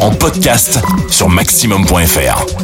en podcast sur maximum.fr.